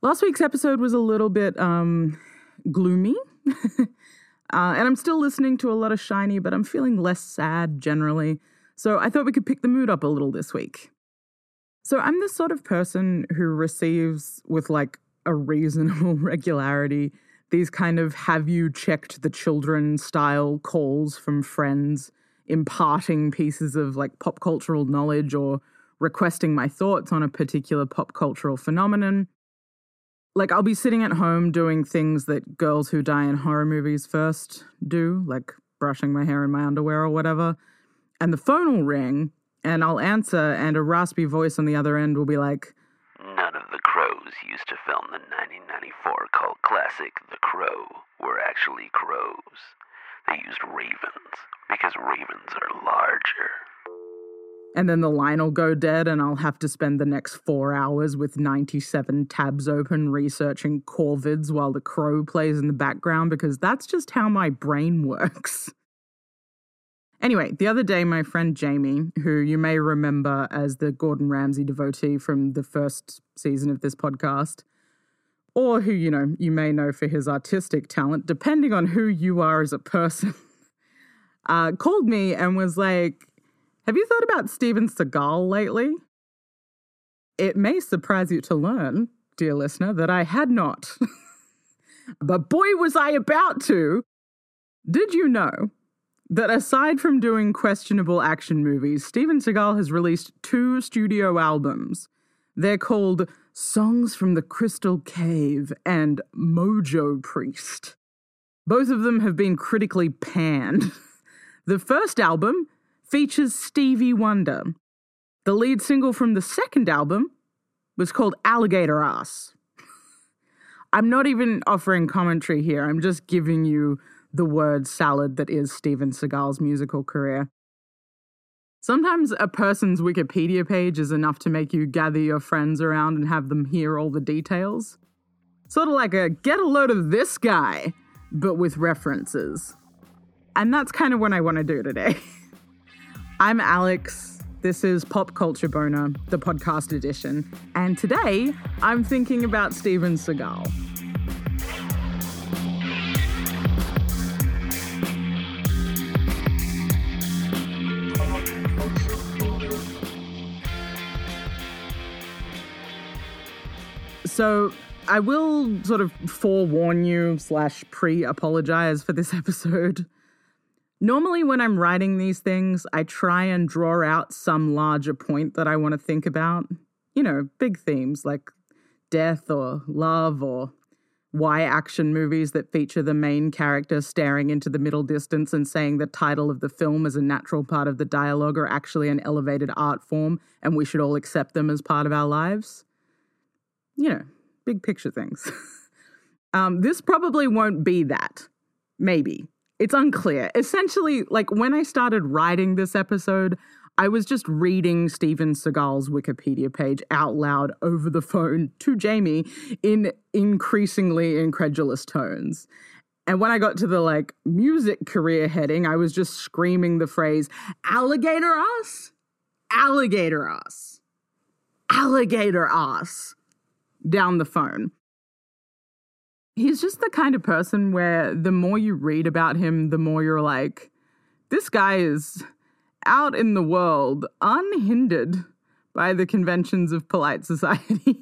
Last week's episode was a little bit um, gloomy. uh, and I'm still listening to a lot of Shiny, but I'm feeling less sad generally. So I thought we could pick the mood up a little this week. So I'm the sort of person who receives with like a reasonable regularity these kind of have you checked the children style calls from friends imparting pieces of like pop cultural knowledge or requesting my thoughts on a particular pop cultural phenomenon. Like, I'll be sitting at home doing things that girls who die in horror movies first do, like brushing my hair in my underwear or whatever. And the phone will ring, and I'll answer, and a raspy voice on the other end will be like, None of the crows used to film the 1994 cult classic The Crow were actually crows. They used ravens because ravens are larger. And then the line will go dead, and I'll have to spend the next four hours with 97 tabs open researching corvids while the crow plays in the background because that's just how my brain works. Anyway, the other day, my friend Jamie, who you may remember as the Gordon Ramsay devotee from the first season of this podcast, or who, you know, you may know for his artistic talent, depending on who you are as a person, uh, called me and was like, Have you thought about Steven Seagal lately? It may surprise you to learn, dear listener, that I had not. but boy, was I about to. Did you know that aside from doing questionable action movies, Steven Seagal has released two studio albums. They're called Songs from the Crystal Cave and Mojo Priest. Both of them have been critically panned. The first album features Stevie Wonder. The lead single from the second album was called Alligator Ass. I'm not even offering commentary here, I'm just giving you the word salad that is Steven Seagal's musical career. Sometimes a person's Wikipedia page is enough to make you gather your friends around and have them hear all the details. Sort of like a get a load of this guy, but with references. And that's kind of what I want to do today. I'm Alex. This is Pop Culture Boner, the podcast edition. And today, I'm thinking about Steven Seagal. So I will sort of forewarn you slash pre apologize for this episode. Normally, when I'm writing these things, I try and draw out some larger point that I want to think about. You know, big themes like death or love or why action movies that feature the main character staring into the middle distance and saying the title of the film is a natural part of the dialogue are actually an elevated art form and we should all accept them as part of our lives. You know, big picture things. um, this probably won't be that. Maybe. It's unclear. Essentially, like when I started writing this episode, I was just reading Steven Seagal's Wikipedia page out loud over the phone to Jamie in increasingly incredulous tones. And when I got to the like music career heading, I was just screaming the phrase, alligator ass, alligator ass, alligator ass down the phone. He's just the kind of person where the more you read about him, the more you're like, this guy is out in the world unhindered by the conventions of polite society.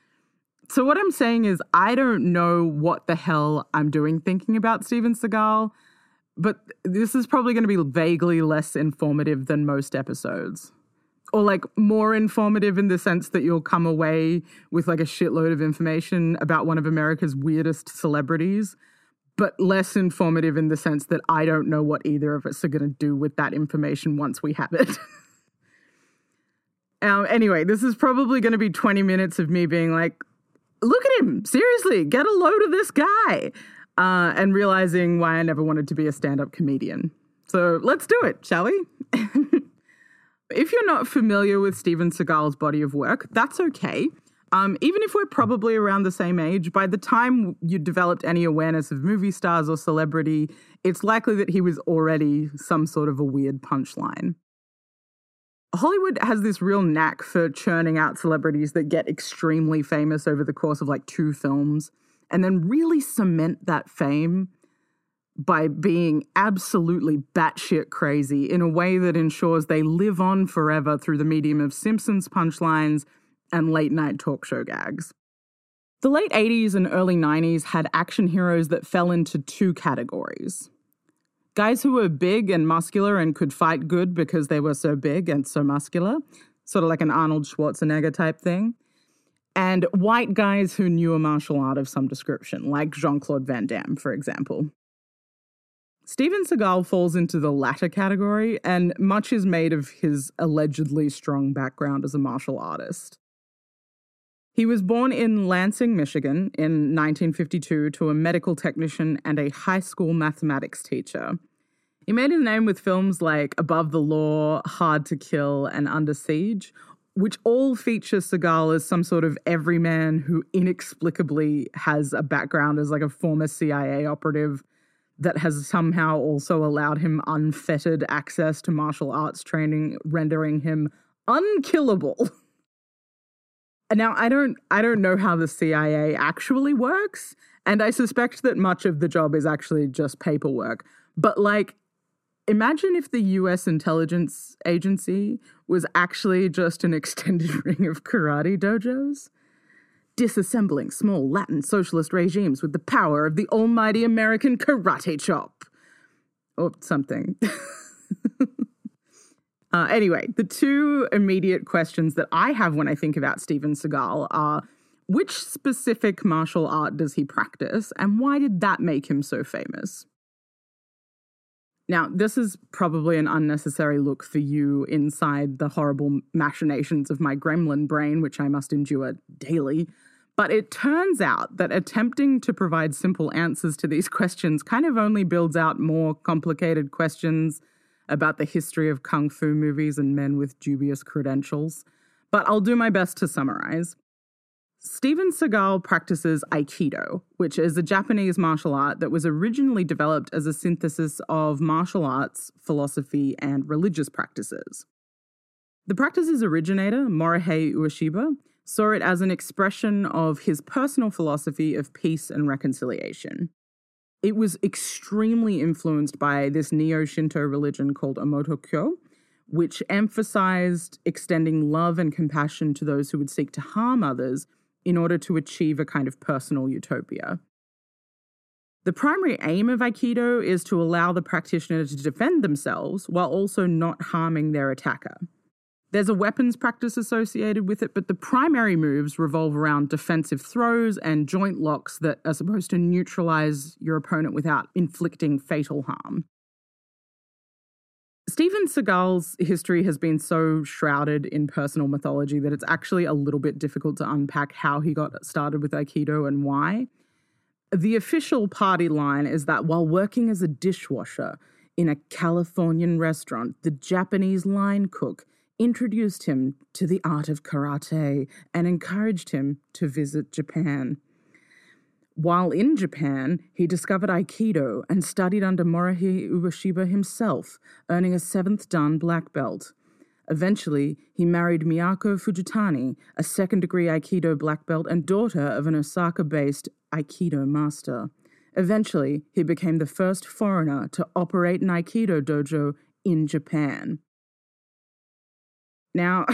so, what I'm saying is, I don't know what the hell I'm doing thinking about Steven Seagal, but this is probably going to be vaguely less informative than most episodes. Or like more informative in the sense that you'll come away with like a shitload of information about one of America's weirdest celebrities but less informative in the sense that I don't know what either of us are going to do with that information once we have it. um, anyway, this is probably going to be 20 minutes of me being like, look at him, seriously, get a load of this guy, uh, and realizing why I never wanted to be a stand up comedian. So let's do it, shall we? if you're not familiar with Steven Seagal's body of work, that's okay. Um, even if we're probably around the same age, by the time you developed any awareness of movie stars or celebrity, it's likely that he was already some sort of a weird punchline. Hollywood has this real knack for churning out celebrities that get extremely famous over the course of like two films and then really cement that fame by being absolutely batshit crazy in a way that ensures they live on forever through the medium of Simpsons punchlines and late night talk show gags. The late 80s and early 90s had action heroes that fell into two categories. Guys who were big and muscular and could fight good because they were so big and so muscular, sort of like an Arnold Schwarzenegger type thing. And white guys who knew a martial art of some description, like Jean Claude Van Damme, for example. Steven Seagal falls into the latter category, and much is made of his allegedly strong background as a martial artist. He was born in Lansing, Michigan in 1952 to a medical technician and a high school mathematics teacher. He made his name with films like Above the Law, Hard to Kill, and Under Siege, which all feature Seagal as some sort of everyman who inexplicably has a background as like a former CIA operative that has somehow also allowed him unfettered access to martial arts training, rendering him unkillable. now I don't I don't know how the CIA actually works, and I suspect that much of the job is actually just paperwork. But like imagine if the US intelligence agency was actually just an extended ring of karate dojos disassembling small Latin socialist regimes with the power of the almighty American karate chop. Or something. uh, anyway, the two immediate questions that I have when I think about Steven Seagal are which specific martial art does he practice, and why did that make him so famous? Now, this is probably an unnecessary look for you inside the horrible machinations of my gremlin brain, which I must endure daily. But it turns out that attempting to provide simple answers to these questions kind of only builds out more complicated questions about the history of kung fu movies and men with dubious credentials. But I'll do my best to summarize. Steven Seagal practices Aikido, which is a Japanese martial art that was originally developed as a synthesis of martial arts, philosophy, and religious practices. The practice's originator, Morihei Ueshiba, saw it as an expression of his personal philosophy of peace and reconciliation. It was extremely influenced by this neo Shinto religion called Amoto Kyo, which emphasized extending love and compassion to those who would seek to harm others in order to achieve a kind of personal utopia. The primary aim of Aikido is to allow the practitioner to defend themselves while also not harming their attacker. There's a weapons practice associated with it, but the primary moves revolve around defensive throws and joint locks that are supposed to neutralize your opponent without inflicting fatal harm. Steven Seagal's history has been so shrouded in personal mythology that it's actually a little bit difficult to unpack how he got started with Aikido and why. The official party line is that while working as a dishwasher in a Californian restaurant, the Japanese line cook introduced him to the art of karate and encouraged him to visit Japan. While in Japan, he discovered Aikido and studied under Morihei Ueshiba himself, earning a seventh Dan black belt. Eventually, he married Miyako Fujitani, a second degree Aikido black belt and daughter of an Osaka based Aikido master. Eventually, he became the first foreigner to operate an Aikido dojo in Japan. Now,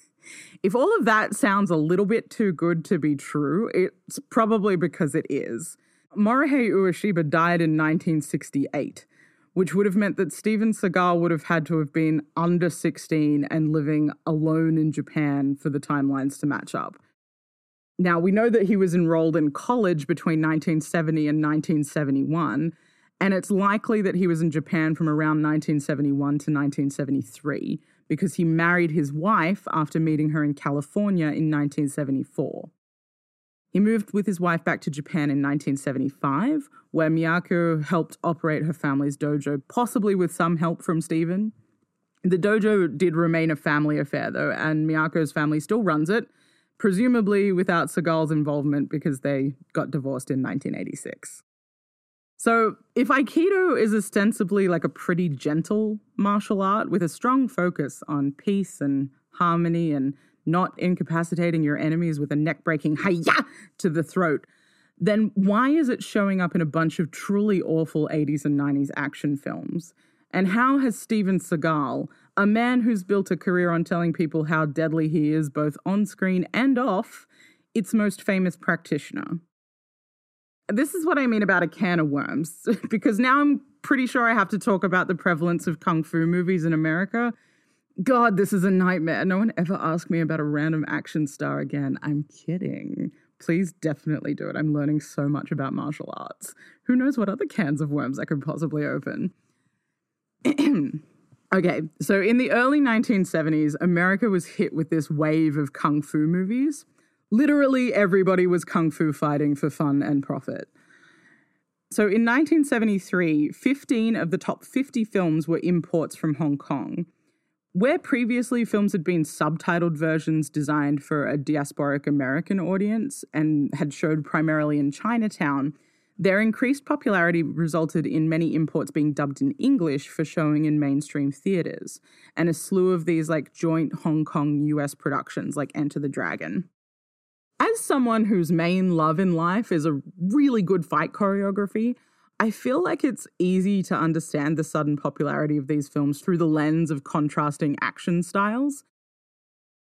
if all of that sounds a little bit too good to be true, it's probably because it is. Morihei Ueshiba died in 1968, which would have meant that Steven Seagal would have had to have been under 16 and living alone in Japan for the timelines to match up. Now, we know that he was enrolled in college between 1970 and 1971, and it's likely that he was in Japan from around 1971 to 1973 because he married his wife after meeting her in California in 1974. He moved with his wife back to Japan in 1975, where Miyako helped operate her family's dojo, possibly with some help from Stephen. The dojo did remain a family affair, though, and Miyako's family still runs it, presumably without Seagal's involvement because they got divorced in 1986. So, if Aikido is ostensibly like a pretty gentle martial art with a strong focus on peace and harmony and not incapacitating your enemies with a neck breaking hiya to the throat, then why is it showing up in a bunch of truly awful 80s and 90s action films? And how has Steven Seagal, a man who's built a career on telling people how deadly he is both on screen and off, its most famous practitioner? This is what I mean about a can of worms, because now I'm pretty sure I have to talk about the prevalence of kung fu movies in America. God, this is a nightmare. No one ever asked me about a random action star again. I'm kidding. Please definitely do it. I'm learning so much about martial arts. Who knows what other cans of worms I could possibly open? okay, so in the early 1970s, America was hit with this wave of kung fu movies. Literally everybody was kung fu fighting for fun and profit. So in 1973, 15 of the top 50 films were imports from Hong Kong. Where previously films had been subtitled versions designed for a diasporic American audience and had showed primarily in Chinatown, their increased popularity resulted in many imports being dubbed in English for showing in mainstream theaters, and a slew of these like joint Hong Kong US productions like Enter the Dragon. As someone whose main love in life is a really good fight choreography, I feel like it's easy to understand the sudden popularity of these films through the lens of contrasting action styles.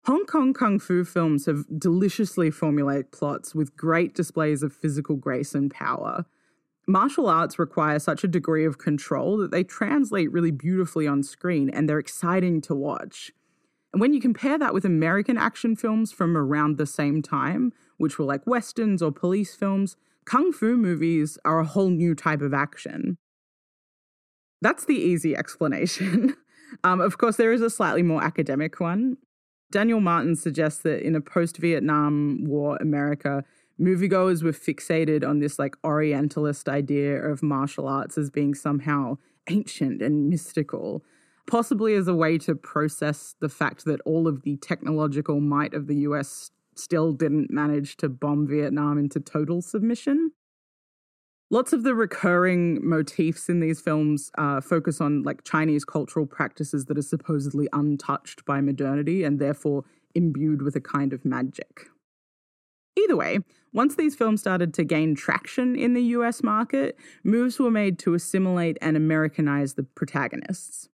Hong Kong kung fu films have deliciously formulaic plots with great displays of physical grace and power. Martial arts require such a degree of control that they translate really beautifully on screen and they're exciting to watch. And when you compare that with American action films from around the same time, which were like westerns or police films, kung fu movies are a whole new type of action. That's the easy explanation. um, of course, there is a slightly more academic one. Daniel Martin suggests that in a post Vietnam War America, moviegoers were fixated on this like Orientalist idea of martial arts as being somehow ancient and mystical possibly as a way to process the fact that all of the technological might of the US still didn't manage to bomb Vietnam into total submission. Lots of the recurring motifs in these films uh, focus on like Chinese cultural practices that are supposedly untouched by modernity and therefore imbued with a kind of magic. Either way, once these films started to gain traction in the US market, moves were made to assimilate and Americanize the protagonists.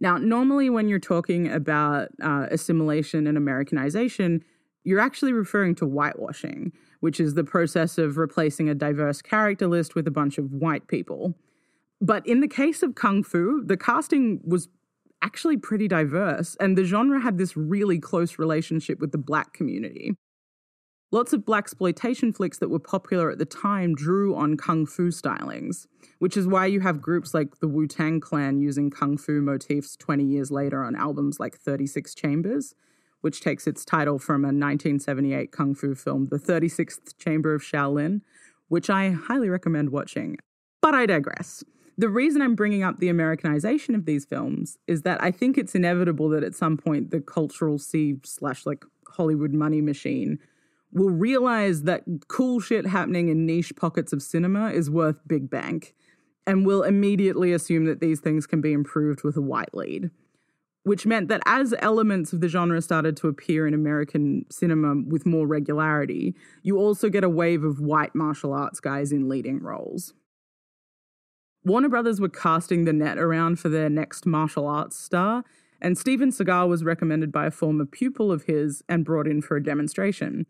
Now, normally when you're talking about uh, assimilation and Americanization, you're actually referring to whitewashing, which is the process of replacing a diverse character list with a bunch of white people. But in the case of Kung Fu, the casting was actually pretty diverse, and the genre had this really close relationship with the black community. Lots of blaxploitation flicks that were popular at the time drew on kung fu stylings, which is why you have groups like the Wu Tang Clan using kung fu motifs 20 years later on albums like 36 Chambers, which takes its title from a 1978 kung fu film, The 36th Chamber of Shaolin, which I highly recommend watching. But I digress. The reason I'm bringing up the Americanization of these films is that I think it's inevitable that at some point the cultural sieve slash like Hollywood money machine will realize that cool shit happening in niche pockets of cinema is worth big bank and will immediately assume that these things can be improved with a white lead. Which meant that as elements of the genre started to appear in American cinema with more regularity, you also get a wave of white martial arts guys in leading roles. Warner Brothers were casting the net around for their next martial arts star, and Steven Seagal was recommended by a former pupil of his and brought in for a demonstration.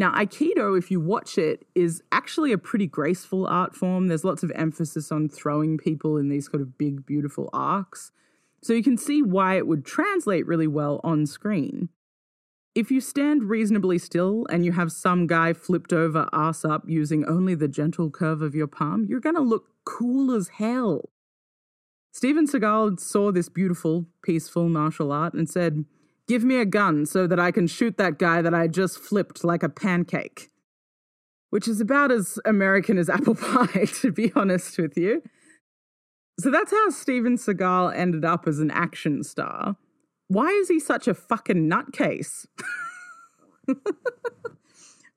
Now, Aikido, if you watch it, is actually a pretty graceful art form. There's lots of emphasis on throwing people in these sort of big, beautiful arcs. So you can see why it would translate really well on screen. If you stand reasonably still and you have some guy flipped over ass up using only the gentle curve of your palm, you're going to look cool as hell. Steven Seagal saw this beautiful, peaceful martial art and said, Give me a gun so that I can shoot that guy that I just flipped like a pancake. Which is about as American as apple pie, to be honest with you. So that's how Steven Seagal ended up as an action star. Why is he such a fucking nutcase?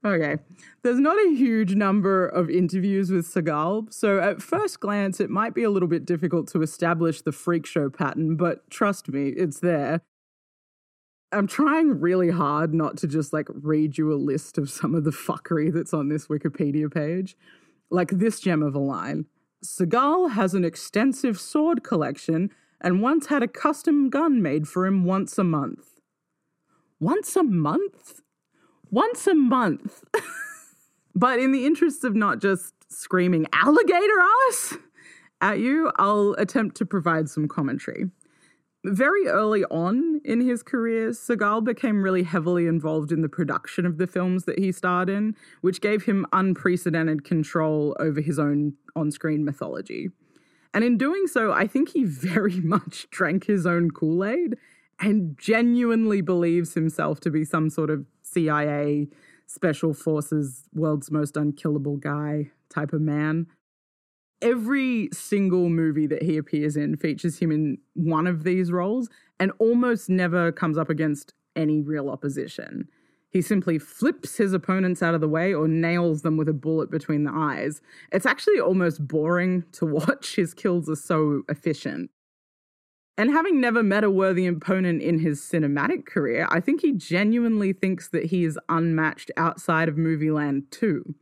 Okay. There's not a huge number of interviews with Seagal, so at first glance, it might be a little bit difficult to establish the freak show pattern, but trust me, it's there. I'm trying really hard not to just like read you a list of some of the fuckery that's on this Wikipedia page. Like this gem of a line Seagal has an extensive sword collection and once had a custom gun made for him once a month. Once a month? once a month. but in the interest of not just screaming alligator ass at you, I'll attempt to provide some commentary. Very early on in his career, Seagal became really heavily involved in the production of the films that he starred in, which gave him unprecedented control over his own on screen mythology. And in doing so, I think he very much drank his own Kool Aid and genuinely believes himself to be some sort of CIA special forces world's most unkillable guy type of man. Every single movie that he appears in features him in one of these roles and almost never comes up against any real opposition. He simply flips his opponents out of the way or nails them with a bullet between the eyes. It's actually almost boring to watch. His kills are so efficient. And having never met a worthy opponent in his cinematic career, I think he genuinely thinks that he is unmatched outside of movie land too.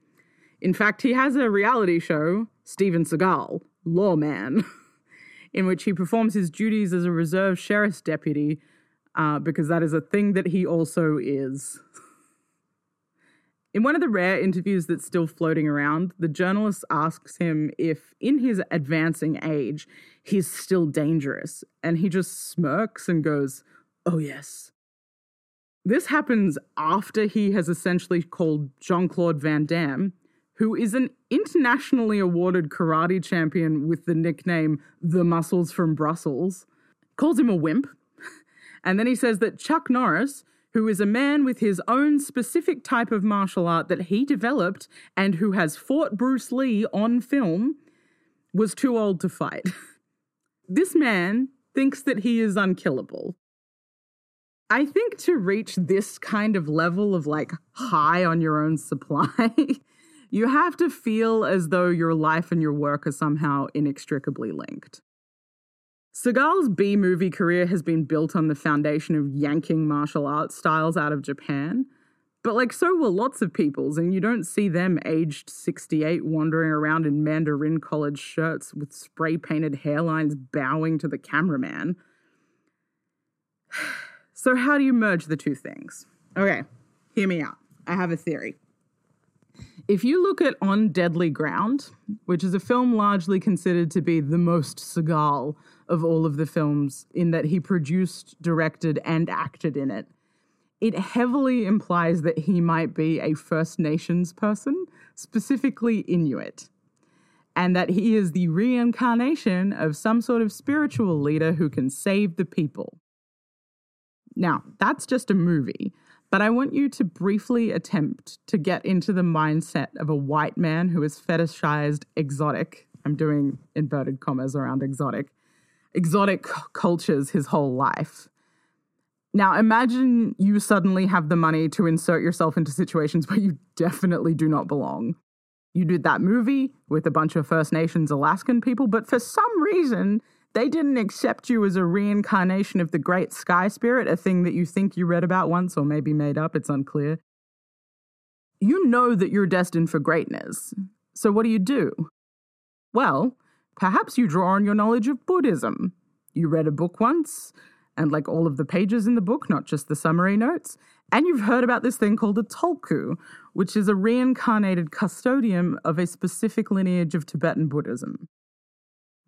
In fact, he has a reality show, Steven Seagal, Lawman, in which he performs his duties as a reserve sheriff's deputy uh, because that is a thing that he also is. In one of the rare interviews that's still floating around, the journalist asks him if, in his advancing age, he's still dangerous. And he just smirks and goes, Oh, yes. This happens after he has essentially called Jean Claude Van Damme, who is an internationally awarded karate champion with the nickname The Muscles from Brussels, calls him a wimp. And then he says that Chuck Norris, who is a man with his own specific type of martial art that he developed and who has fought Bruce Lee on film, was too old to fight. this man thinks that he is unkillable. I think to reach this kind of level of like high on your own supply, you have to feel as though your life and your work are somehow inextricably linked. Seagal's B movie career has been built on the foundation of yanking martial arts styles out of Japan. But, like, so will lots of people's, and you don't see them aged 68 wandering around in Mandarin college shirts with spray painted hairlines bowing to the cameraman. So, how do you merge the two things? Okay, hear me out. I have a theory. If you look at On Deadly Ground, which is a film largely considered to be the most Seagal of all of the films, in that he produced, directed, and acted in it, it heavily implies that he might be a First Nations person, specifically Inuit, and that he is the reincarnation of some sort of spiritual leader who can save the people. Now, that's just a movie, but I want you to briefly attempt to get into the mindset of a white man who is fetishized exotic. I'm doing inverted commas around exotic. Exotic cultures his whole life. Now, imagine you suddenly have the money to insert yourself into situations where you definitely do not belong. You did that movie with a bunch of First Nations Alaskan people, but for some reason, they didn't accept you as a reincarnation of the great sky spirit, a thing that you think you read about once or maybe made up, it's unclear. You know that you're destined for greatness. So what do you do? Well, perhaps you draw on your knowledge of Buddhism. You read a book once, and like all of the pages in the book, not just the summary notes. And you've heard about this thing called a tulku, which is a reincarnated custodian of a specific lineage of Tibetan Buddhism.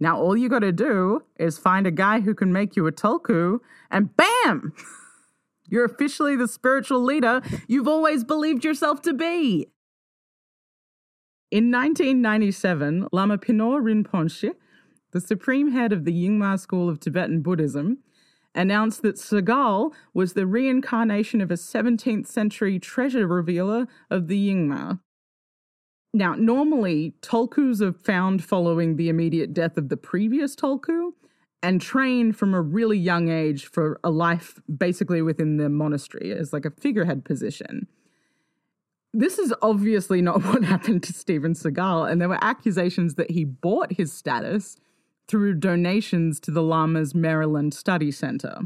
Now, all you got to do is find a guy who can make you a tulku, and bam! You're officially the spiritual leader you've always believed yourself to be. In 1997, Lama Penor Rinpoche, the supreme head of the Nyingma school of Tibetan Buddhism, announced that Seagal was the reincarnation of a 17th century treasure revealer of the Nyingma. Now, normally, tulkus are found following the immediate death of the previous tulku and trained from a really young age for a life basically within the monastery as like a figurehead position. This is obviously not what happened to Steven Seagal, and there were accusations that he bought his status through donations to the Lamas Maryland Study Center.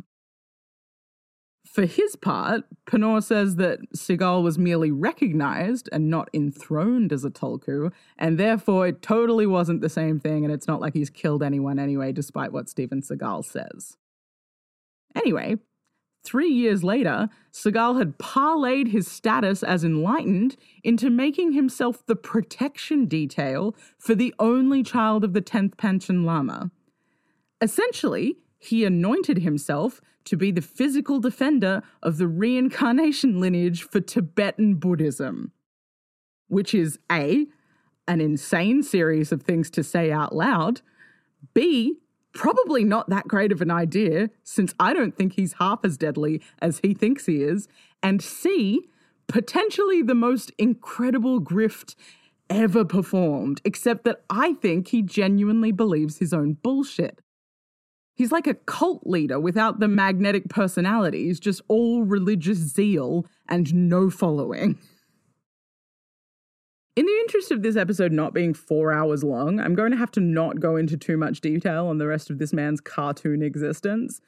For his part, Penor says that Seagal was merely recognized and not enthroned as a Tulku, and therefore it totally wasn't the same thing, and it's not like he's killed anyone anyway, despite what Steven Seagal says. Anyway, three years later, Seagal had parlayed his status as enlightened into making himself the protection detail for the only child of the 10th Panchen Lama. Essentially, he anointed himself to be the physical defender of the reincarnation lineage for Tibetan Buddhism. Which is A, an insane series of things to say out loud, B, probably not that great of an idea, since I don't think he's half as deadly as he thinks he is, and C, potentially the most incredible grift ever performed, except that I think he genuinely believes his own bullshit. He's like a cult leader without the magnetic personalities, just all religious zeal and no following. In the interest of this episode not being four hours long, I'm going to have to not go into too much detail on the rest of this man's cartoon existence.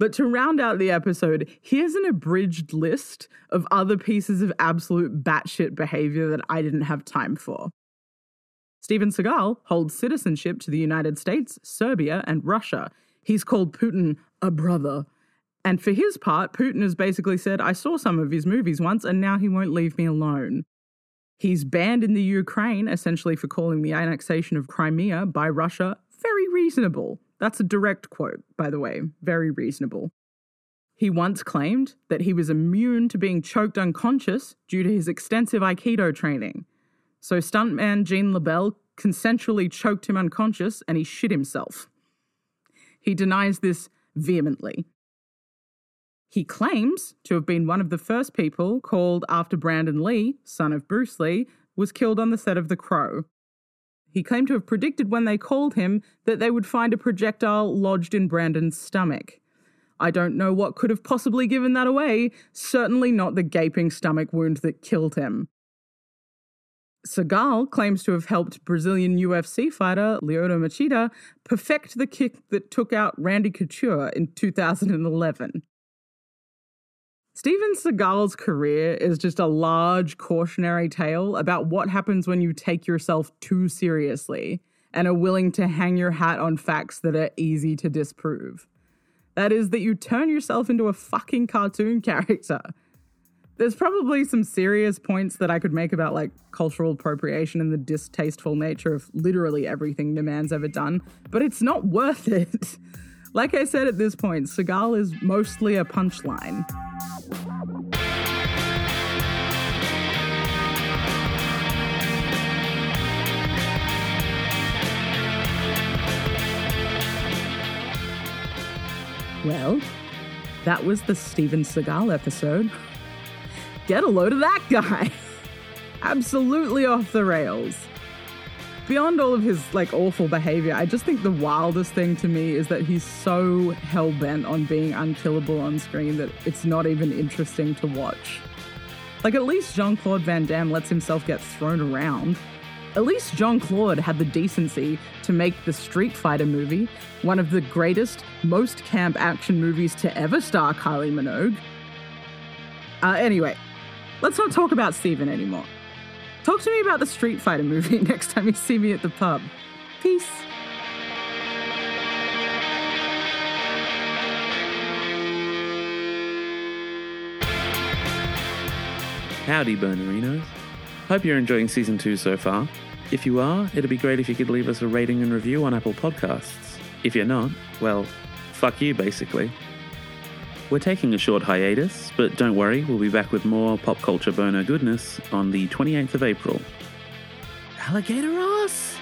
But to round out the episode, here's an abridged list of other pieces of absolute batshit behavior that I didn't have time for. Steven Seagal holds citizenship to the United States, Serbia, and Russia. He's called Putin a brother. And for his part, Putin has basically said, I saw some of his movies once and now he won't leave me alone. He's banned in the Ukraine, essentially for calling the annexation of Crimea by Russia very reasonable. That's a direct quote, by the way, very reasonable. He once claimed that he was immune to being choked unconscious due to his extensive Aikido training. So, stuntman Gene LeBell consensually choked him unconscious and he shit himself. He denies this vehemently. He claims to have been one of the first people called after Brandon Lee, son of Bruce Lee, was killed on the set of The Crow. He claimed to have predicted when they called him that they would find a projectile lodged in Brandon's stomach. I don't know what could have possibly given that away, certainly not the gaping stomach wound that killed him. Seagal claims to have helped Brazilian UFC fighter Lyoto Machida perfect the kick that took out Randy Couture in 2011. Steven Seagal's career is just a large cautionary tale about what happens when you take yourself too seriously and are willing to hang your hat on facts that are easy to disprove. That is, that you turn yourself into a fucking cartoon character there's probably some serious points that I could make about like cultural appropriation and the distasteful nature of literally everything the man's ever done, but it's not worth it. like I said at this point, Seagal is mostly a punchline. Well, that was the Steven Seagal episode get a load of that guy. Absolutely off the rails. Beyond all of his like awful behavior, I just think the wildest thing to me is that he's so hell bent on being unkillable on screen that it's not even interesting to watch. Like at least Jean Claude Van Damme lets himself get thrown around. At least Jean Claude had the decency to make the Street Fighter movie, one of the greatest, most camp action movies to ever star Kylie Minogue. Uh, anyway, Let's not talk about Steven anymore. Talk to me about the Street Fighter movie next time you see me at the pub. Peace. Howdy, Bonerinos. Hope you're enjoying season two so far. If you are, it'd be great if you could leave us a rating and review on Apple Podcasts. If you're not, well, fuck you, basically. We're taking a short hiatus, but don't worry, we'll be back with more pop culture boner goodness on the 28th of April. Alligator Ross!